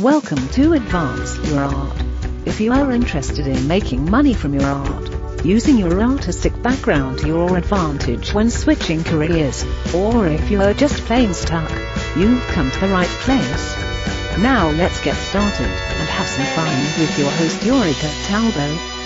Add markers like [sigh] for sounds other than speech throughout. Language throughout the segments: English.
Welcome to Advance Your Art. If you are interested in making money from your art, using your artistic background to your advantage when switching careers, or if you are just plain stuck, you've come to the right place. Now let's get started and have some fun with your host Yuri Cataldo.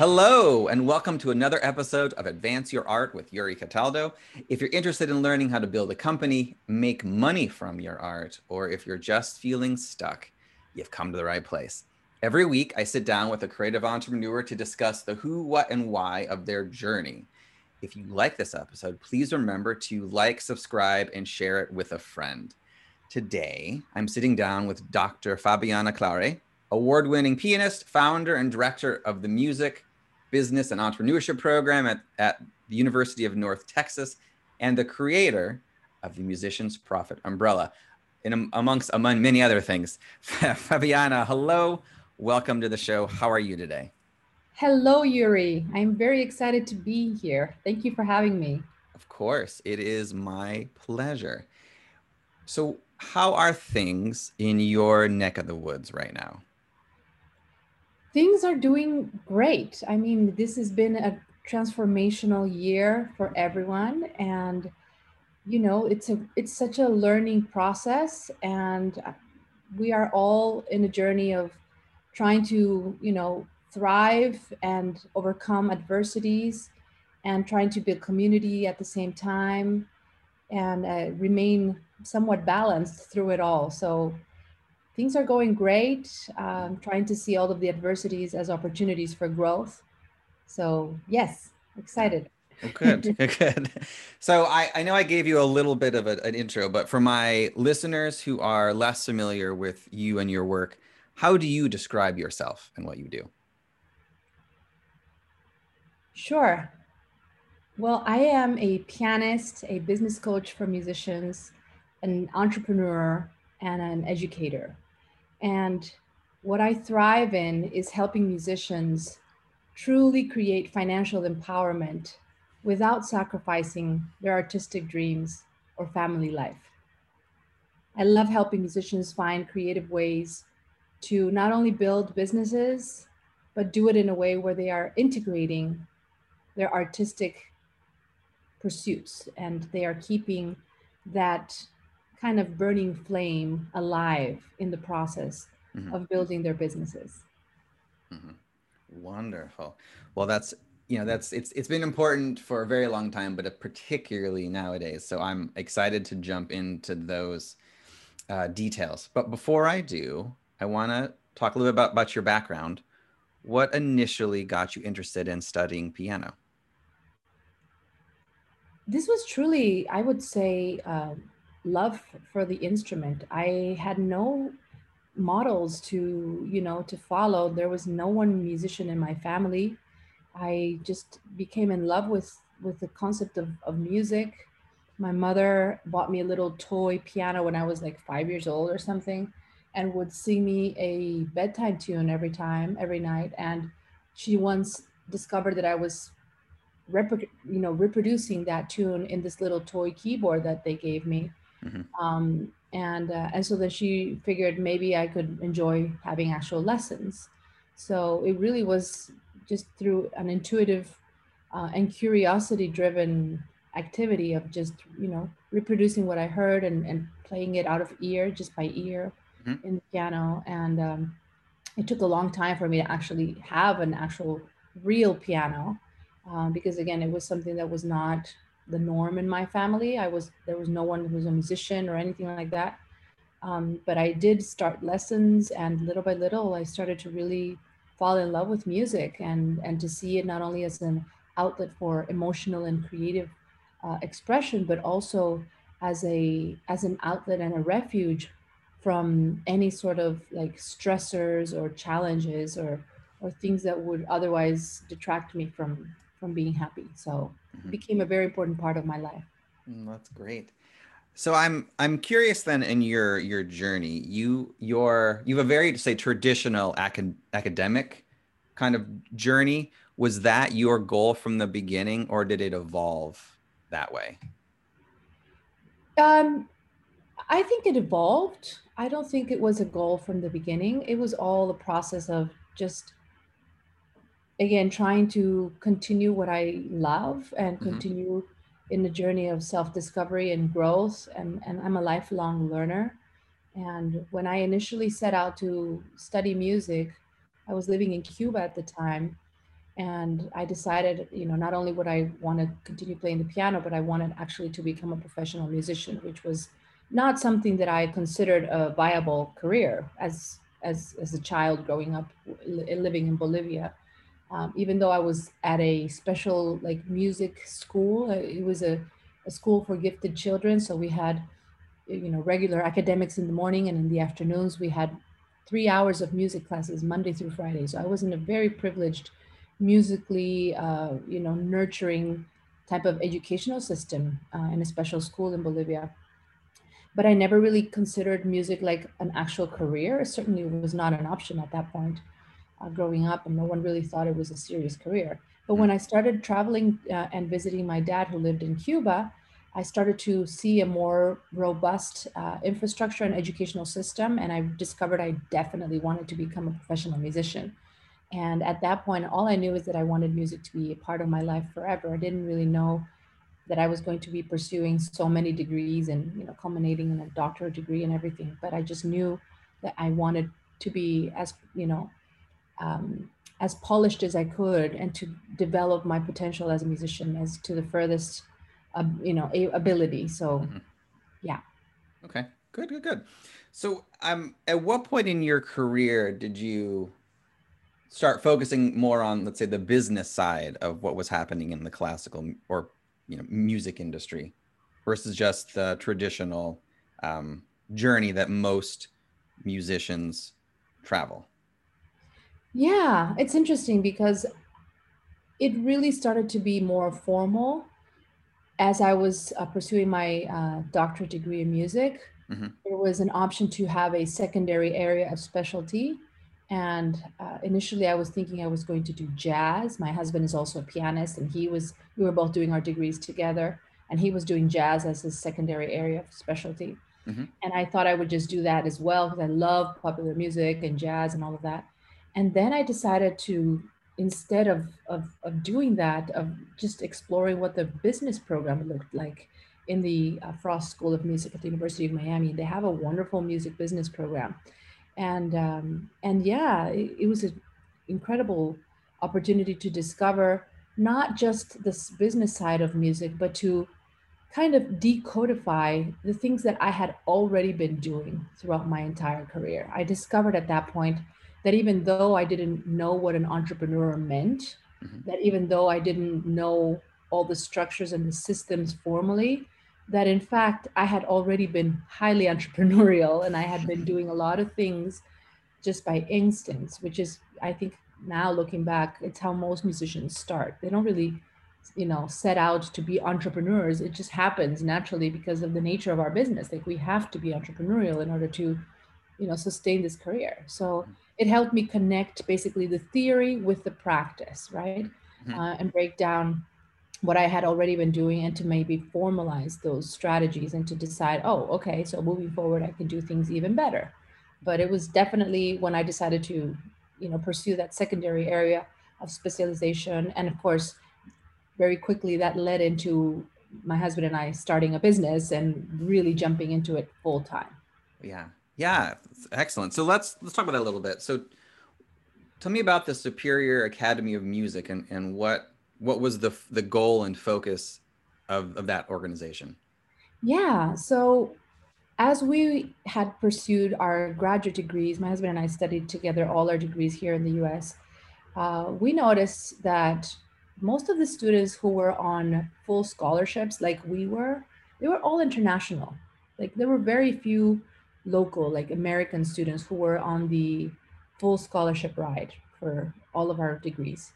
Hello, and welcome to another episode of Advance Your Art with Yuri Cataldo. If you're interested in learning how to build a company, make money from your art, or if you're just feeling stuck, you've come to the right place. Every week, I sit down with a creative entrepreneur to discuss the who, what, and why of their journey. If you like this episode, please remember to like, subscribe, and share it with a friend. Today, I'm sitting down with Dr. Fabiana Claure, award winning pianist, founder, and director of the music business and entrepreneurship program at, at the University of North Texas, and the creator of the Musicians Profit Umbrella, in, amongst among many other things. [laughs] Fabiana, hello, welcome to the show. How are you today? Hello, Yuri. I'm very excited to be here. Thank you for having me. Of course, it is my pleasure. So, how are things in your neck of the woods right now? Things are doing great. I mean, this has been a transformational year for everyone and you know, it's a it's such a learning process and we are all in a journey of trying to, you know, thrive and overcome adversities and trying to build community at the same time and uh, remain somewhat balanced through it all. So things are going great. Um, trying to see all of the adversities as opportunities for growth. So yes, excited. Oh, [laughs] good, good. So I, I know I gave you a little bit of a, an intro, but for my listeners who are less familiar with you and your work, how do you describe yourself and what you do? Sure. Well, I am a pianist, a business coach for musicians, an entrepreneur, and an educator. And what I thrive in is helping musicians truly create financial empowerment without sacrificing their artistic dreams or family life. I love helping musicians find creative ways to not only build businesses, but do it in a way where they are integrating their artistic pursuits and they are keeping that kind of burning flame alive in the process mm-hmm. of building their businesses. Mm-hmm. Wonderful. Well, that's you know that's it's it's been important for a very long time, but particularly nowadays. So I'm excited to jump into those uh, details. But before I do, I want to talk a little bit about, about your background. What initially got you interested in studying piano? This was truly, I would say, uh, love for the instrument. I had no models to, you know, to follow. There was no one musician in my family. I just became in love with with the concept of, of music. My mother bought me a little toy piano when I was like five years old or something and would sing me a bedtime tune every time, every night. And she once discovered that I was you know, reproducing that tune in this little toy keyboard that they gave me. Mm-hmm. Um, and uh, and so then she figured maybe I could enjoy having actual lessons. So it really was just through an intuitive uh, and curiosity driven activity of just you know reproducing what I heard and, and playing it out of ear just by ear mm-hmm. in the piano and um, it took a long time for me to actually have an actual real piano um, because again it was something that was not the norm in my family. I was there was no one who was a musician or anything like that. Um, but I did start lessons, and little by little, I started to really fall in love with music and and to see it not only as an outlet for emotional and creative uh, expression, but also as a as an outlet and a refuge from any sort of like stressors or challenges or or things that would otherwise detract me from from being happy. So mm-hmm. it became a very important part of my life. Mm, that's great. So I'm I'm curious then in your your journey, you your you have a very say traditional acad- academic kind of journey. Was that your goal from the beginning, or did it evolve that way? Um, I think it evolved. I don't think it was a goal from the beginning. It was all a process of just, again, trying to continue what I love and Mhm. continue in the journey of self discovery and growth. And, and I'm a lifelong learner. And when I initially set out to study music, I was living in Cuba at the time. And I decided, you know, not only would I want to continue playing the piano, but I wanted actually to become a professional musician, which was not something that I considered a viable career as as as a child growing up li- living in Bolivia. Um, even though I was at a special like music school, uh, it was a, a school for gifted children. So we had, you know, regular academics in the morning, and in the afternoons we had three hours of music classes Monday through Friday. So I was in a very privileged, musically, uh, you know, nurturing type of educational system uh, in a special school in Bolivia but I never really considered music like an actual career. It certainly was not an option at that point uh, growing up, and no one really thought it was a serious career. But when I started traveling uh, and visiting my dad, who lived in Cuba, I started to see a more robust uh, infrastructure and educational system, and I discovered I definitely wanted to become a professional musician. And at that point, all I knew is that I wanted music to be a part of my life forever. I didn't really know that I was going to be pursuing so many degrees and you know culminating in a doctorate degree and everything. But I just knew that I wanted to be as you know um, as polished as I could and to develop my potential as a musician as to the furthest uh, you know ability. So Mhm. yeah. Okay. Good, good, good. So, um, at what point in your career did you start focusing more on, let's say, the business side of what was happening in the classical or you know music industry versus just the traditional um, journey that most musicians travel? Yeah, it's interesting because it really started to be more formal as I was uh, pursuing my uh, doctorate degree in music. Mhm. There was an option to have a secondary area of specialty. And uh, initially, I was thinking I was going to do jazz. My husband is also a pianist, and he was, we were both doing our degrees together, and he was doing jazz as his secondary area of specialty. Mhm. And I thought I would just do that as well because I love popular music and jazz and all of that. And then I decided to, instead of, of, of doing that, of just exploring what the business program looked like in the uh, Frost School of Music at the University of Miami. They have a wonderful music business program. And, um, and yeah, it, it was an incredible opportunity to discover not just this business side of music, but to kind of decodify the things that I had already been doing throughout my entire career. I discovered at that point that even though I didn't know what an entrepreneur meant, Mhm. that even though I didn't know all the structures and the systems formally, that in fact I had already been highly [laughs] entrepreneurial and I had been doing a lot of things just by instinct, which is, I think, now looking back, it's how most musicians start. They don't really, you know, set out to be entrepreneurs. It just happens naturally because of the nature of our business. Like we have to be entrepreneurial in order to, you know, sustain this career. So it helped me connect basically the theory with the practice, right? Mhm. Uh, and break down what I had already been doing and to maybe formalize those strategies and to decide, oh, okay, so moving forward, I can do things even better. But it was definitely when I decided to, you know, pursue that secondary area of specialization. And of course, very quickly that led into my husband and I starting a business and really jumping into it full time. Yeah. Yeah. Excellent. So let's let's talk about that a little bit. So tell me about the Superior Academy of Music and, and what what was the the goal and focus of, of that organization? Yeah. So as we had pursued our graduate degrees, my husband and I studied together all our degrees here in the US. Uh, we noticed that most of the students who were on full scholarships, like we were, they were all international. Like there were very few local, like American students who were on the full scholarship ride for all of our degrees.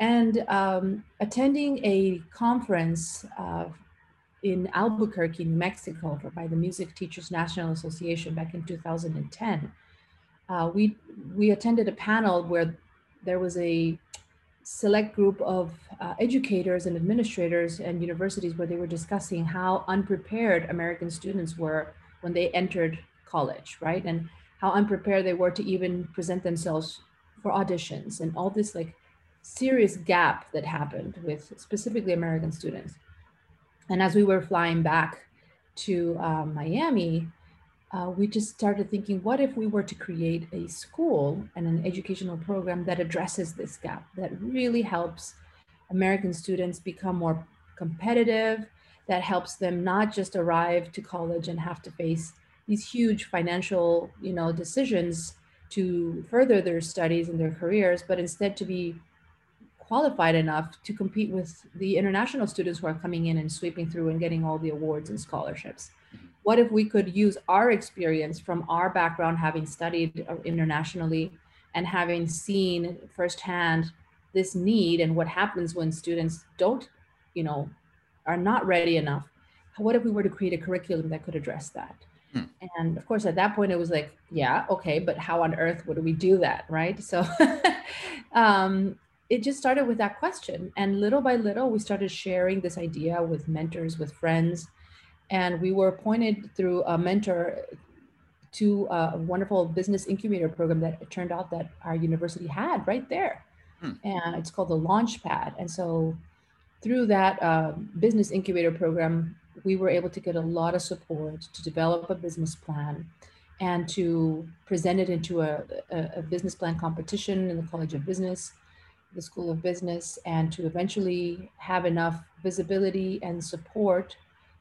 And um, attending a conference uh, in Albuquerque, New Mexico, by the Music Teachers National Association back in 2010, uh, we we attended a panel where there was a select group of uh, educators and administrators and universities where they were discussing how unprepared American students were when they entered college, right? And how unprepared they were to even present themselves for auditions and all this like serious gap that happened with specifically American students. And as we were flying back to uh, Miami, uh, we just started thinking, what if we were to create a school and an educational program that addresses this gap, that really helps American students become more competitive, that helps them not just arrive to college and have to face these huge financial, you know, decisions to further their studies and their careers, but instead to be qualified enough to compete with the international students who are coming in and sweeping through and getting all the awards and scholarships. What if we could use our experience from our background, having studied uh, internationally and having seen firsthand this need and what happens when students don't, you know, are not ready enough? What if we were to create a curriculum that could address that? Hmm. And of course, at that point, it was like, yeah, okay, but how on earth would we do that, right? So, [laughs] um, it just started with that question. And little by little, we started sharing this idea with mentors, with friends. And we were pointed through a mentor to a wonderful business incubator program that it turned out that our university had right there. Hmm. And it's called the Launchpad. And so through that uh, business incubator program, we were able to get a lot of support to develop a business plan and to present it into a, a, a business plan competition in the College of Business the School of Business and to eventually have enough visibility and support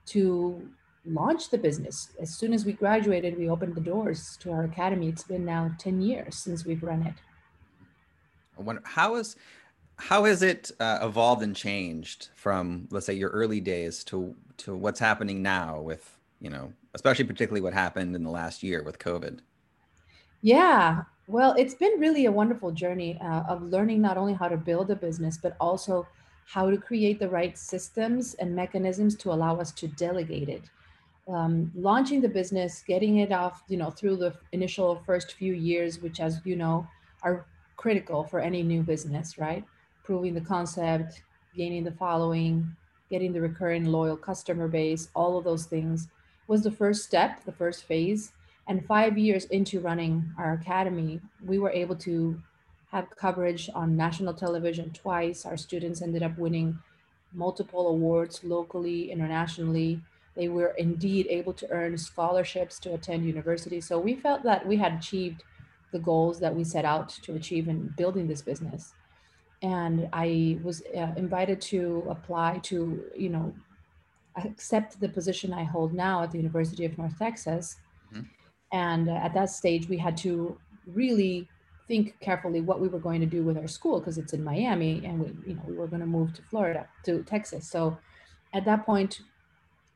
to launch the business. As soon as we graduated, we opened the doors to our academy. It's been now 10 years since we've run it. I wonder, how is how has it uh, evolved and changed from let's say your early days to to what's happening now with you know especially particularly what happened in the last year with covid yeah well, it's been really a wonderful journey uh, of learning not only how to build a business, but also how to create the right systems and mechanisms to allow us to delegate it. Um, launching the business, getting it off, you know, through the initial first few years, which, as you know, are critical for any new business, right? Proving the concept, gaining the following, getting the recurring loyal customer base, all of those things was the first step, the first phase. And five years into running our academy, we were able to have coverage on national television twice. Our students ended up winning multiple awards locally, internationally. They were indeed able to earn scholarships to attend university. So we felt that we had achieved the goals that we set out to achieve in building this business. And I was uh, invited to apply to, you know, accept the position I hold now at the University of North Texas and uh, at that stage, we had to really think carefully what we were going to do with our school because it's in Miami and we, you know, we were going to move to Florida, to Texas. So at that point,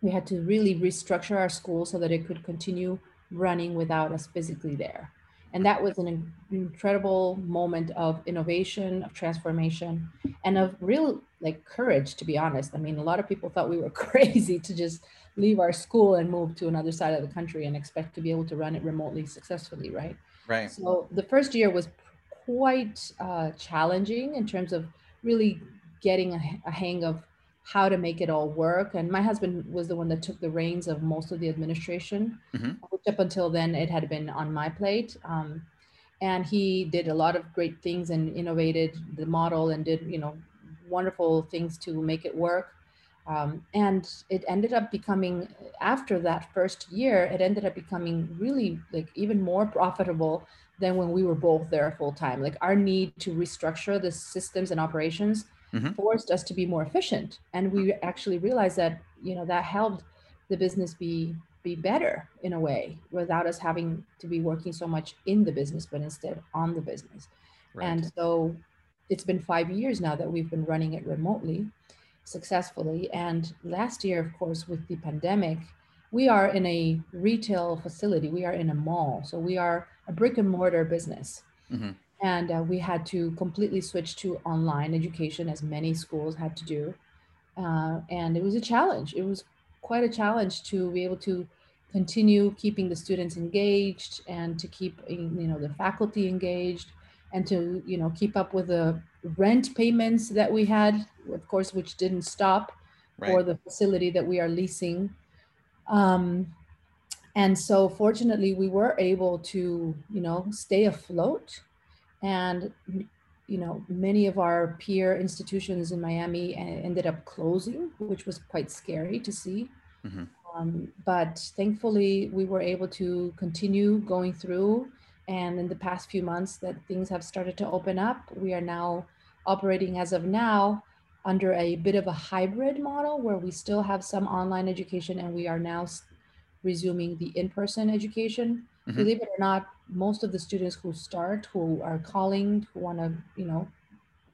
we had to really restructure our school so that it could continue running without us physically there. And that was an incredible moment of innovation, of transformation, and of real like courage, to be honest. I mean, a lot of people thought we were [laughs] crazy to just leave our school and move to another side of the country and expect to be able to run it remotely successfully, right? Right. So the first year was quite uh, challenging in terms of really getting a, a, hang of how to make it all work. And my husband was the one that took the reins of most of the administration, mm-hmm. which up until then it had been on my plate. Um, and he did a lot of great things and innovated the model and did you know wonderful things to make it work. Um, and it ended up becoming after that first year it ended up becoming really like even more profitable than when we were both there full time like our need to restructure the systems and operations mm-hmm. forced us to be more efficient and we actually realized that you know that helped the business be be better in a way without us having to be working so much in the business but instead on the business right. and so it's been five years now that we've been running it remotely successfully. And last year, of course, with the pandemic, we are in a retail facility. We are in a mall. So we are a brick and mortar business. Mm-hmm. And uh, we had to completely switch to online education, as many schools had to do. Uh, and it was a challenge. It was quite a challenge to be able to continue keeping the students engaged and to keep you know the faculty engaged and to you know keep up with the rent payments that we had, of course, which didn't stop right. for the facility that we are leasing. Um, and so fortunately we were able to you know stay afloat and you know many of our peer institutions in miami ended up closing which was quite scary to see mm-hmm. um, but thankfully we were able to continue going through and in the past few months that things have started to open up we are now operating as of now under a bit of a hybrid model where we still have some online education and we are now resuming the in-person education. Mm-hmm. Believe it or not, most of the students who start, who are calling, who want to, you know,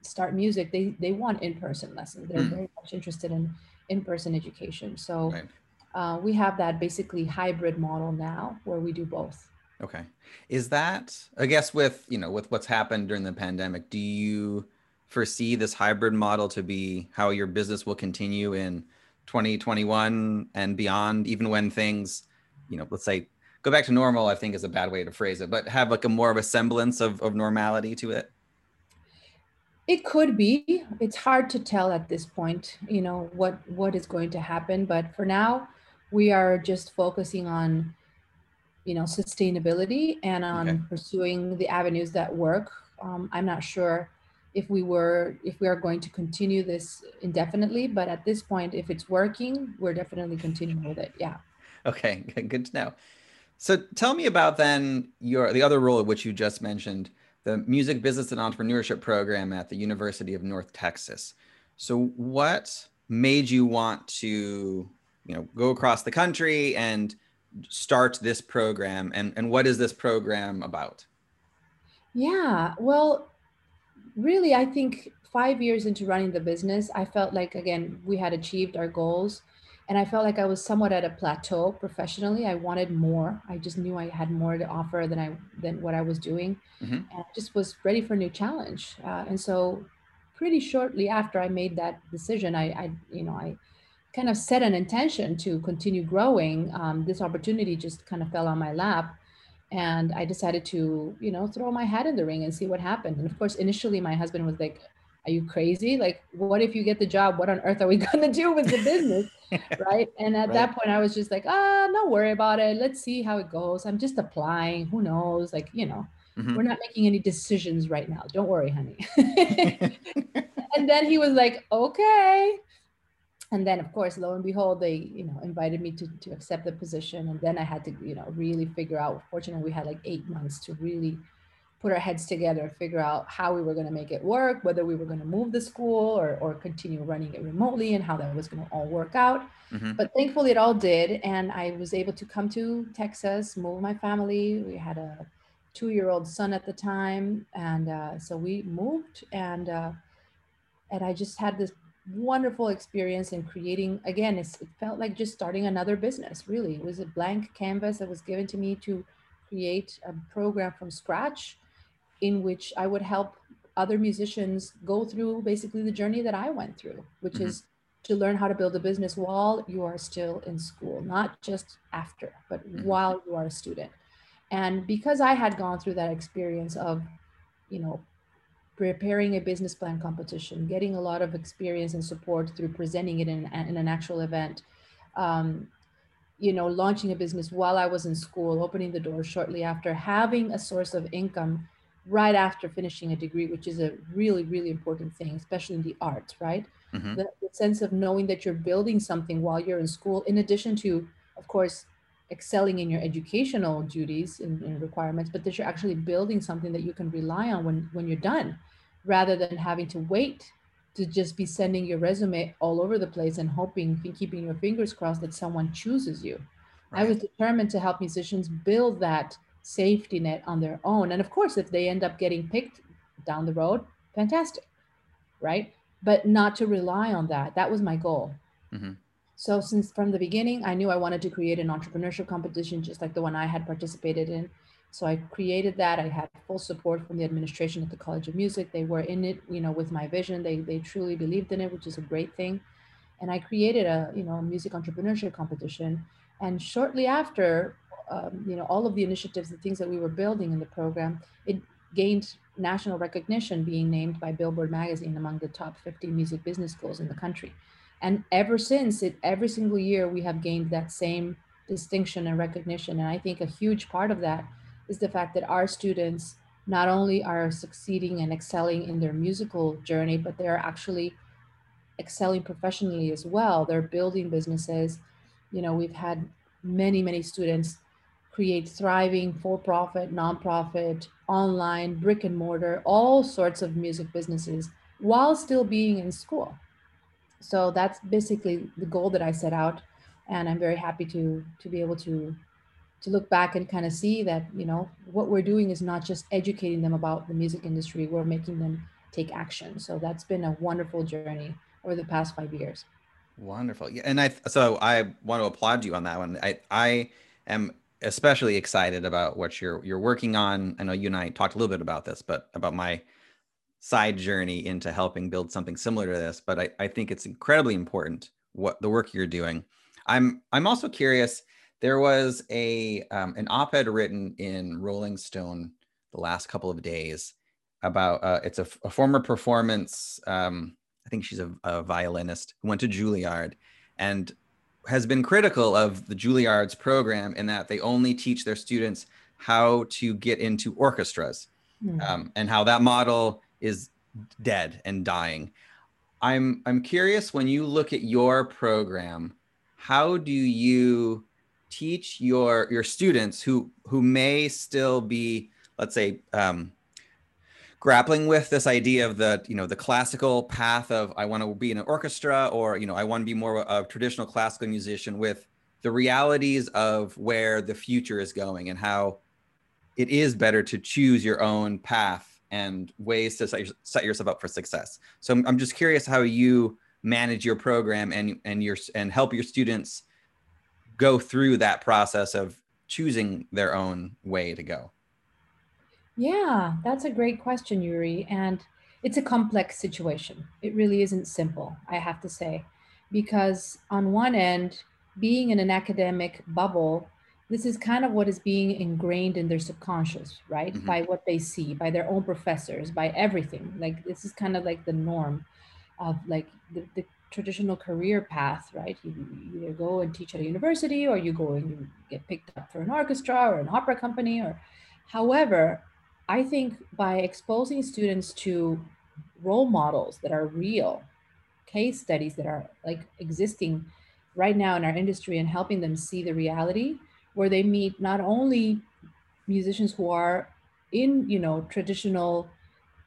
start music, they they want in-person lessons. They're mm. very much interested in in-person education. So right. uh, we have that basically hybrid model now where we do both. Okay. Is that I guess with you know with what's happened during the pandemic, do you foresee this hybrid model to be how your business will continue in 2021 and beyond, even when things, you know, let's say go back to normal, I think is a bad way to phrase it, but have like a more of a semblance of, of normality to it? It could be. It's hard to tell at this point, you know, what what is going to happen. But for now, we are just focusing on, you know, sustainability and on okay. pursuing the avenues that work. Um, I'm not sure if we were if we are going to continue this indefinitely but at this point if it's working we're definitely continuing with it yeah okay [laughs] good to know so tell me about then your the other role which you just mentioned the music business and entrepreneurship program at the university of north texas. So what made you want to you know go across the country and start this program? And and what is this program about? Yeah well really, I think five years into running the business, I felt like, again, we had achieved our goals. And I felt like I was somewhat at a plateau professionally. I wanted more. I just knew I had more to offer than I than what I was doing, mm-hmm. and I just was ready for a new challenge. Uh, and so, pretty shortly after I made that decision, I, I you know, I kind of set an intention to continue growing. Um, this opportunity just kind of fell on my lap, and I decided to, you know, throw my hat in the ring and see what happened. And of course, initially my husband was like, "Are you crazy? Like, what if you get the job? What on earth are we [laughs] gonna do with the business?" [laughs] right? And at right. that point, I was just like, "Ah, don't worry about it. Let's see how it goes. I'm just applying. Who knows? Like, you know." Mm-hmm. We're not making any decisions right now. Don't worry, honey. [laughs] and then he was like, okay and then of course lo and behold they you know invited me to, to accept the position and then i had to you know really figure out fortunately we had like eight months to really put our heads together figure out how we were going to make it work whether we were going to move the school or, or continue running it remotely and how that was going to all work out. Mm-hmm. but thankfully it all did and i was able to come to texas move my family. We had a two-year-old son at the time and uh, so we moved and uh, and i just had this wonderful experience in creating again it felt like just starting another business really. It was a blank canvas that was given to me to create a program from scratch in which i would help other musicians go through basically the journey that i went through which mm-hmm. is to learn how to build a business while you are still in school not just after but mm-hmm. while you are a student and because i had gone through that experience of you know preparing a business plan competition, getting a lot of experience and support through presenting it in, in an actual event, um, you know, launching a business while I was in school, opening the door shortly after, having a source of income right after finishing a degree, which is a really, really important thing, especially in the arts, right? Mm-hmm. The, the sense of knowing that you're building something while you're in school, in addition to, of course, excelling in your educational duties and, and, requirements, but that you're actually building something that you can rely on when, when you're done, rather than having to wait to just be sending your resume all over the place and hoping, and keeping your fingers crossed that someone chooses you. Right. I was determined to help musicians build that safety net on their own. And of course, if they end up getting picked down the road, fantastic, right? But not to rely on that. That was my goal. Mm-hmm. So since from the beginning, I knew I wanted to create an entrepreneurship competition just like the one I had participated in. So I created that. I had full support from the administration at the College of Music. They were in it, you know, with my vision. They they truly believed in it, which is a great thing. And I created a, you know, music entrepreneurship competition. And shortly after, um, you know, all of the initiatives, the things that we were building in the program, it gained national recognition, being named by Billboard magazine among the top 50 music business schools in the country. And ever since it, every single year, we have gained that same distinction and recognition. And I think a huge part of that is the fact that our students not only are succeeding and excelling in their musical journey, but they're actually excelling professionally as well. They're building businesses. You know, we've had many, many students create thriving for-profit, nonprofit, online, brick and mortar, all sorts of music businesses while still being in school. So that's basically the goal that I set out. And I'm very happy to to be able to to look back and kind of see that, you know, what we're doing is not just educating them about the music industry, we're making them take action. So that's been a wonderful journey over the past five years. Wonderful. Yeah. And I, so I want to applaud you on that one. I, I am especially excited about what you're, you're working on. I know you and I talked a little bit about this, but about my side journey into helping build something similar to this. But I, I think it's incredibly important what the work you're doing. I'm, I'm also curious. There was a, um, an op-ed written in Rolling Stone the last couple of days about, uh, it's a, a former performance, um, I think she's a, a violinist who went to Juilliard and has been critical of the Juilliard's program in that they only teach their students how to get into orchestras mm. um, and how that model is dead and dying. I'm I'm curious when you look at your program, how do you teach your your students who who may still be, let's say, um, grappling with this idea of the you know the classical path of I want to be in an orchestra or you know I want to be more of a traditional classical musician with the realities of where the future is going and how it is better to choose your own path and ways to set, yourself up for success. So I'm, I'm just curious how you manage your program and and your and help your students go through that process of choosing their own way to go. Yeah, that's a great question, Yuri. And it's a complex situation. It really isn't simple, I have to say, because on one end, being in an academic bubble, this is kind of what is being ingrained in their subconscious, right? Mm-hmm. By what they see, by their own professors, by everything. Like this is kind of like the norm of like the, the traditional career path, right? You, you either go and teach at a university or you go and you get picked up for an orchestra or an opera company or however I think by exposing students to role models that are real, case studies that are like existing right now in our industry and helping them see the reality where they meet not only musicians who are in, you know, traditional,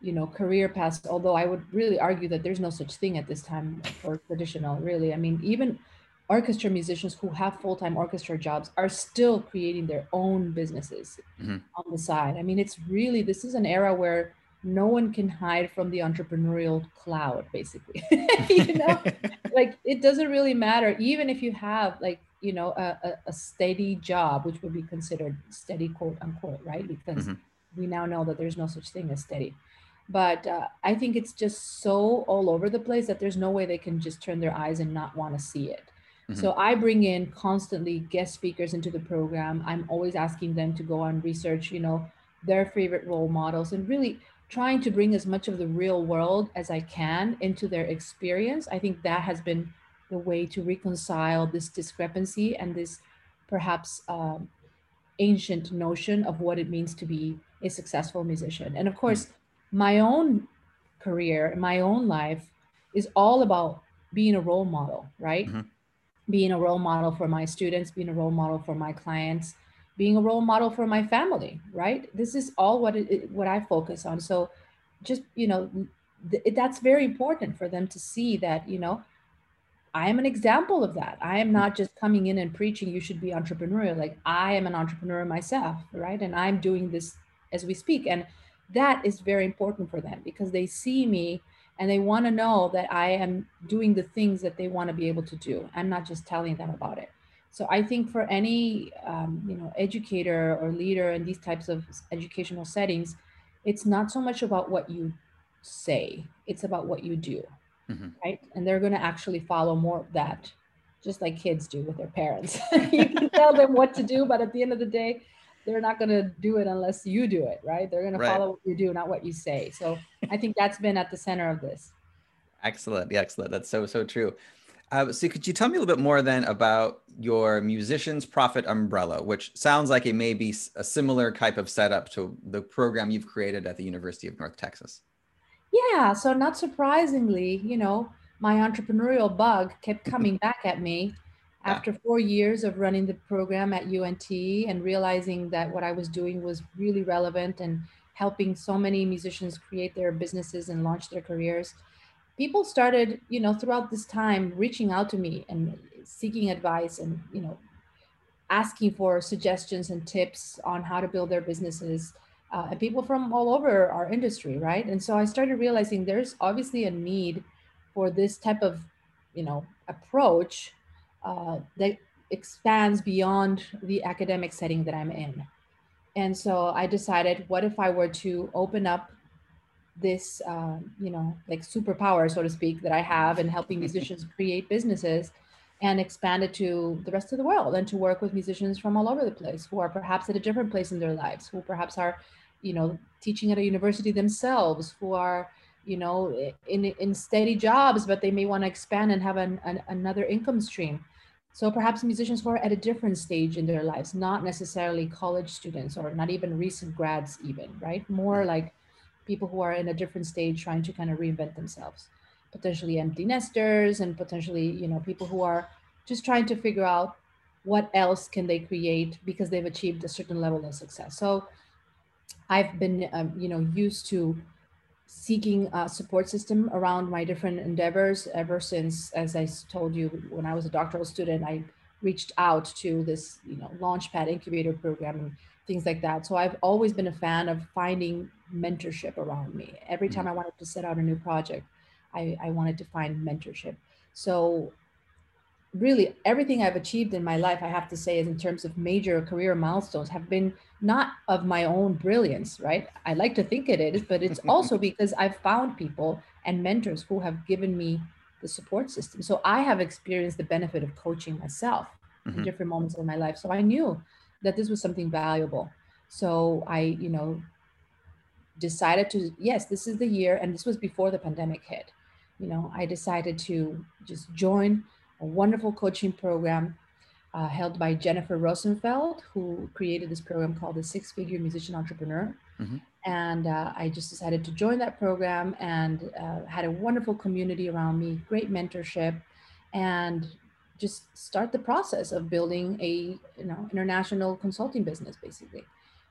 you know, career paths, although I would really argue that there's no such thing at this time for traditional, really. I mean, even orchestra musicians who have full-time orchestra jobs are still creating their own businesses mm-hmm. on the side. I mean, it's really this is an era where no one can hide from the entrepreneurial cloud, basically. [laughs] you know, [laughs] like it doesn't really matter, even if you have like you know a, a, steady job, which would be considered steady, quote unquote, right? Because mm-hmm. we now know that there's no such thing as steady. But uh, I think it's just so all over the place that there's no way they can just turn their eyes and not want to see it. Mm-hmm. So I bring in constantly guest speakers into the program. I'm always asking them to go and research, you know, their favorite role models and really trying to bring as much of the real world as I can into their experience. I think that has been the way to reconcile this discrepancy and this perhaps um, ancient notion of what it means to be a successful musician. And of course, mm-hmm. my own career, my own life is all about being a role model, right? Mm-hmm being a role model for my students, being a role model for my clients, being a role model for my family, right? This is all what it, what I focus on. So just, you know, th- that's very important for them to see that, you know, I am an example of that. I am not just coming in and preaching you should be entrepreneurial. Like I am an entrepreneur myself, right? And I'm doing this as we speak. And that is very important for them because they see me and they want to know that I am doing the things that they want to be able to do. I'm not just telling them about it. So I think for any um, you know educator or leader in these types of educational settings, it's not so much about what you say; it's about what you do, mm-hmm. right? And they're going to actually follow more of that, just like kids do with their parents. [laughs] you can tell them what to do, but at the end of the day, they're not going to do it unless you do it, right? They're going right. to follow what you do, not what you say. So I think that's been at the center of this. Excellent. Yeah, excellent. That's so, so true. Uh, so could you tell me a little bit more then about your musicians profit umbrella, which sounds like it may be a similar type of setup to the program you've created at the University of North Texas? Yeah, so not surprisingly, you know, my entrepreneurial bug kept coming back at me after four years of running the program at UNT and realizing that what I was doing was really relevant and helping so many musicians create their businesses and launch their careers people started you know throughout this time reaching out to me and seeking advice and you know asking for suggestions and tips on how to build their businesses uh, and people from all over our industry right? And so i started realizing there's obviously a need for this type of you know approach uh, that expands beyond the academic setting that i'm in. And so i decided what if i were to open up this uh, you know like superpower so to speak that i have in helping musicians [laughs] create businesses and expand it to the rest of the world and to work with musicians from all over the place who are perhaps at a different place in their lives who perhaps are you know teaching at a university themselves who are you know in in steady jobs but they may want to expand and have an, an, another income stream so perhaps musicians who are at a different stage in their lives not necessarily college students or not even recent grads even right? More like people who are in a different stage trying to kind of reinvent themselves. Potentially empty nesters and potentially you know people who are just trying to figure out what else can they create because they've achieved a certain level of success. So i've been um, you know used to seeking a support system around my different endeavors ever since as i told you when i was a doctoral student i reached out to this you know launchpad incubator program and things like that. So I've always been a fan of finding mentorship around me. Every time mm-hmm. I wanted to set out a new project, I, I wanted to find mentorship. So really everything I've achieved in my life, I have to say, is in terms of major career milestones, have been not of my own brilliance, right? I like to think it is, but it's [laughs] also because I've found people and mentors who have given me the support system. So I have experienced the benefit of coaching myself mm-hmm. in different moments of my life. So I knew that this was something valuable. So I, you know, decided to, yes, this is the year, and this was before the pandemic hit. You know, I decided to just join a wonderful coaching program uh, held by Jennifer Rosenfeld, who created this program called the Six Figure Musician Entrepreneur. Mm-hmm. And uh, I just decided to join that program and uh, had a wonderful community around me, great mentorship, and just start the process of building a you know international consulting business basically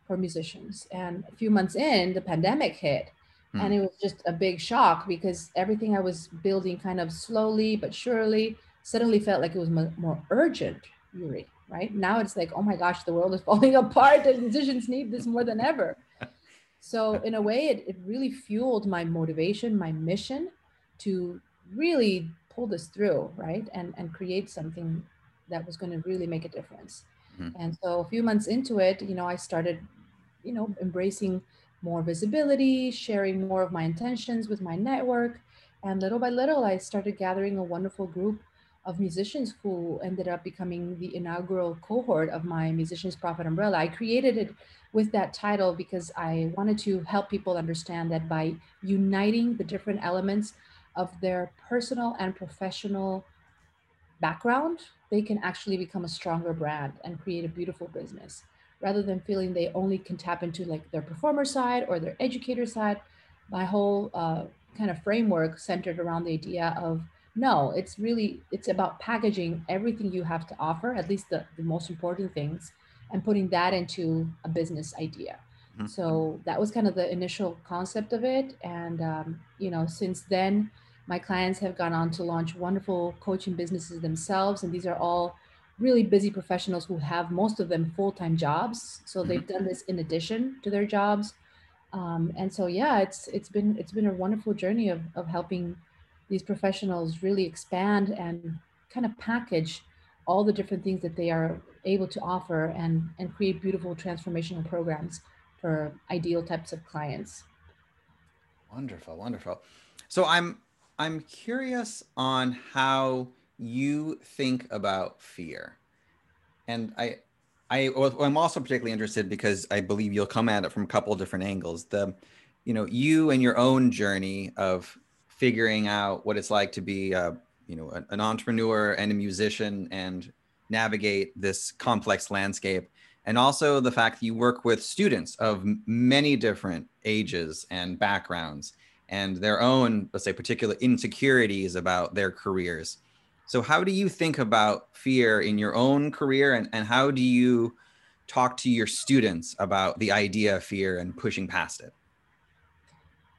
for musicians and a few months in the pandemic hit mm. and it was just a big shock because everything i was building kind of slowly but surely suddenly felt like it was more urgent Yuri, right now it's like oh my gosh the world is [laughs] falling apart and musicians need this more than ever so in a way it, it really fueled my motivation my mission to really pull this through, right? And and create something that was going to really make a difference. Mm-hmm. And so a few months into it, you know, I started, you know, embracing more visibility, sharing more of my intentions with my network. And little by little, I started gathering a wonderful group of musicians who ended up becoming the inaugural cohort of my Musicians Profit Umbrella. I created it with that title because I wanted to help people understand that by uniting the different elements of their personal and professional background, they can actually become a stronger brand and create a beautiful business rather than feeling they only can tap into like their performer side or their educator side. My whole uh, kind of framework centered around the idea of no, it's really it's about packaging everything you have to offer, at least the, the most important things, and putting that into a business idea. Mm-hmm. So that was kind of the initial concept of it, and um, you know, since then my clients have gone on to launch wonderful coaching businesses themselves, and these are all really busy professionals who have most of them full-time jobs. So mm-hmm. they've done this in addition to their jobs. Um, and so yeah, it's it's been it's been a wonderful journey of of helping these professionals really expand and kind of package all the different things that they are able to offer and and create beautiful transformational programs for ideal types of clients. Wonderful, wonderful. So I'm I'm curious on how you think about fear. And I, I, I'm also particularly interested because I believe you'll come at it from a couple of different angles. The, you know, you and your own journey of figuring out what it's like to be a you know an, entrepreneur and a musician and navigate this complex landscape. And also the fact that you work with students of many different ages and backgrounds and their own let's say particular insecurities about their careers. So how do you think about fear in your own career? And, and how do you talk to your students about the idea of fear and pushing past it?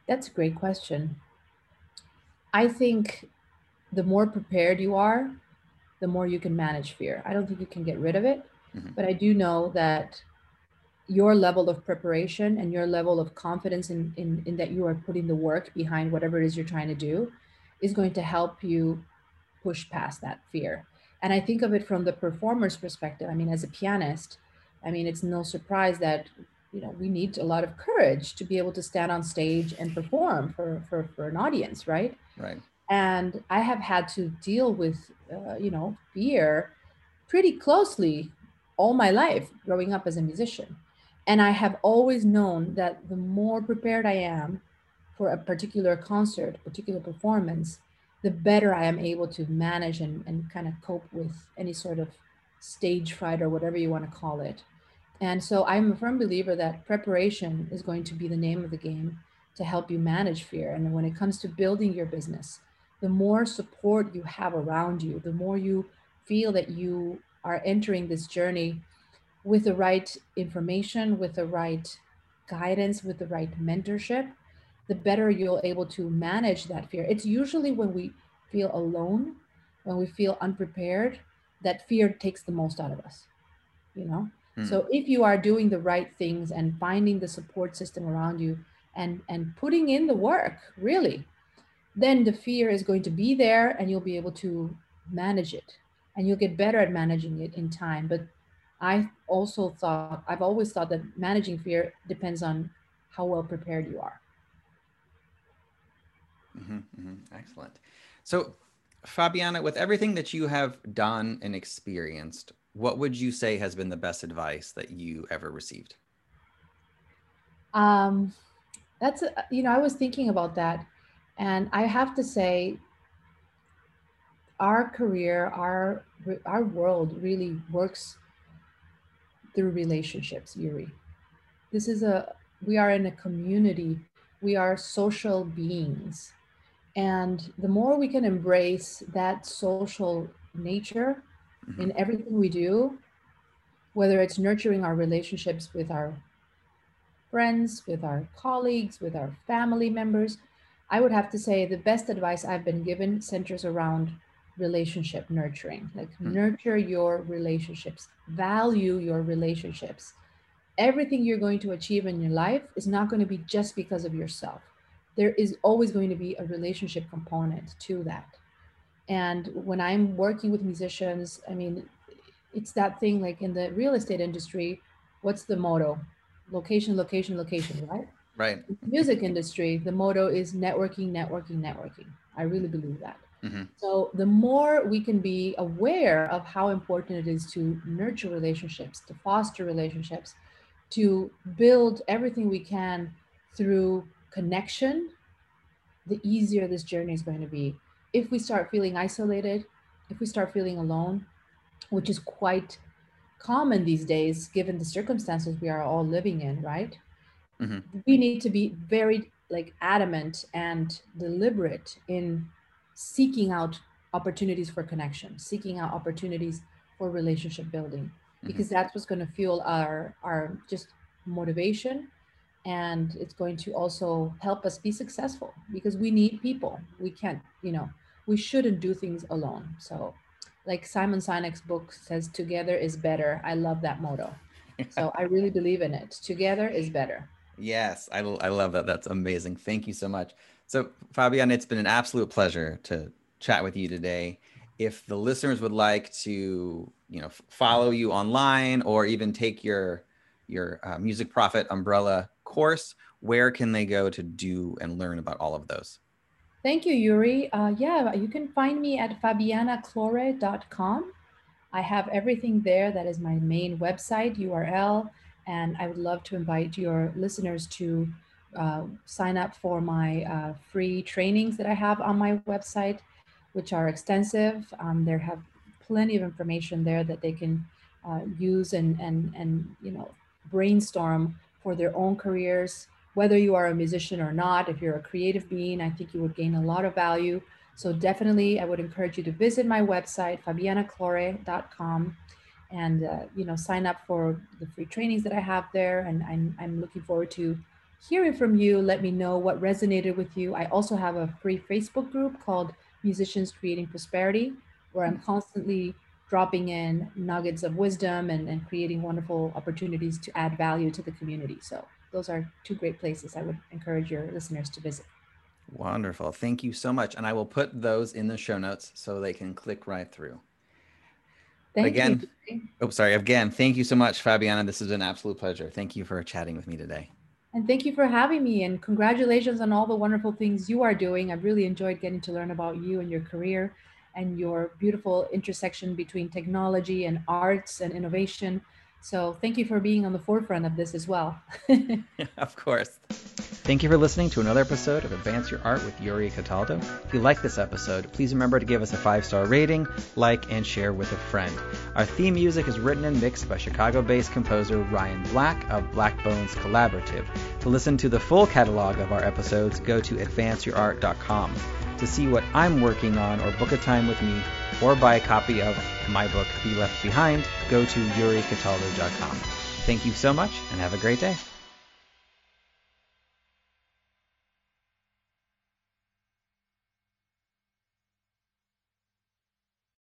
That's a great question i think the more prepared you are the more you can manage fear i don't think you can get rid of it mm-hmm. but i do know that your level of preparation and your level of confidence in, in, in that you are putting the work behind whatever it is you're trying to do is going to help you push past that fear. And I think of it from the performer's perspective. I mean, as a pianist, I mean, it's no surprise that you know we need a lot of courage to be able to stand on stage and perform for for, for an audience, right? Right. And I have had to deal with uh, you know fear pretty closely all my life growing up as a musician and I have always known that the more prepared I am for a particular concert, particular performance, the better I am able to manage and, and kind of cope with any sort of stage fright or whatever you want to call it. And so I'm a firm believer that preparation is going to be the name of the game to help you manage fear. And when it comes to building your business, the more support you have around you, the more you feel that you are entering this journey with the right information, with the right guidance, with the right mentorship, the better you'll able to manage that fear. It's usually when we feel alone, when we feel unprepared, that fear takes the most out of us. You know? Hmm. So if you are doing the right things and finding the support system around you and and putting in the work, really, then the fear is going to be there and you'll be able to manage it and you'll get better at managing it in time. But I also thought, I've always thought that managing fear depends on how well prepared you are. Mm-hmm, mm-hmm. Excellent. So, Fabiana, with everything that you have done and experienced, what would you say has been the best advice that you ever received? Um, that's, you know, I was thinking about that. And I have to say, our career, our, our world really works through relationships, Yuri. This is a, we are in a community, we are social beings. And the more we can embrace that social nature mm-hmm. in everything we do, whether it's nurturing our relationships with our friends, with our colleagues, with our family members, I would have to say the best advice I've been given centers around relationship nurturing. Like mm-hmm. nurture your relationships. Value your relationships. Everything you're going to achieve in your life is not going to be just because of yourself. There is always going to be a relationship component to that and when i'm working with musicians i mean it's that thing like in the real estate industry what's the motto? Location location location right? Right. Music industry the motto is networking networking networking. I really believe that. Mm-hmm. So the more we can be aware of how important it is to nurture relationships, to foster relationships, to build everything we can through connection, the easier this journey is going to be. If we start feeling isolated, if we start feeling alone, which is quite common these days given the circumstances we are all living in, right? Mm-hmm. We need to be very like adamant and deliberate in seeking out opportunities for connection, seeking out opportunities for relationship building, mm-hmm. because that's what's going to fuel our our just motivation and it's going to also help us be successful because we need people we can't you know we shouldn't do things alone. So like simon sinek's book says together is better. I love that motto. So i really believe in it. Together is better. Yes I, I love that. That's amazing. Thank you so much. So, Fabian, it's been an absolute pleasure to chat with you today. If the listeners would like to, you know, follow you online or even take your your uh, music profit umbrella course, where can they go to do and learn about all of those? Thank you, Yuri. Uh, yeah, you can find me at fabianaclaure.com. I have everything there. That is my main website URL. And I would love to invite your listeners to uh, sign up for my uh, free trainings that I have on my website, which are extensive. Um, there have plenty of information there that they can uh, use and and and you know brainstorm for their own careers. Whether you are a musician or not, if you're a creative being, I think you would gain a lot of value. So definitely, I would encourage you to visit my website, fabianaclaure.com, and uh, you know sign up for the free trainings that I have there. And I'm I'm looking forward to hearing from you. Let me know what resonated with you. I also have a free Facebook group called Musicians Creating Prosperity, where I'm constantly dropping in nuggets of wisdom and, and creating wonderful opportunities to add value to the community. So those are two great places I would encourage your listeners to visit. Wonderful. Thank you so much. And I will put those in the show notes so they can click right through. Thank again, you. oh, sorry. Again, thank you so much, Fabiana. This is an absolute pleasure. Thank you for chatting with me today. And thank you for having me. And congratulations on all the wonderful things you are doing. I've really enjoyed getting to learn about you and your career and your beautiful intersection between technology and arts and innovation. So thank you for being on the forefront of this as well. [laughs] [laughs] of course. Thank you for listening to another episode of Advance Your Art with Yuri Cataldo. If you like this episode, please remember to give us a five star rating, like, and share with a friend. Our theme music is written and mixed by Chicago based composer Ryan Black of Black Bones Collaborative. To listen to the full catalog of our episodes, go to advanceyourart.com. To see what I'm working on or book a time with me or buy a copy of my book, Be Left Behind, go to yuricataldo.com. Thank you so much and have a great day.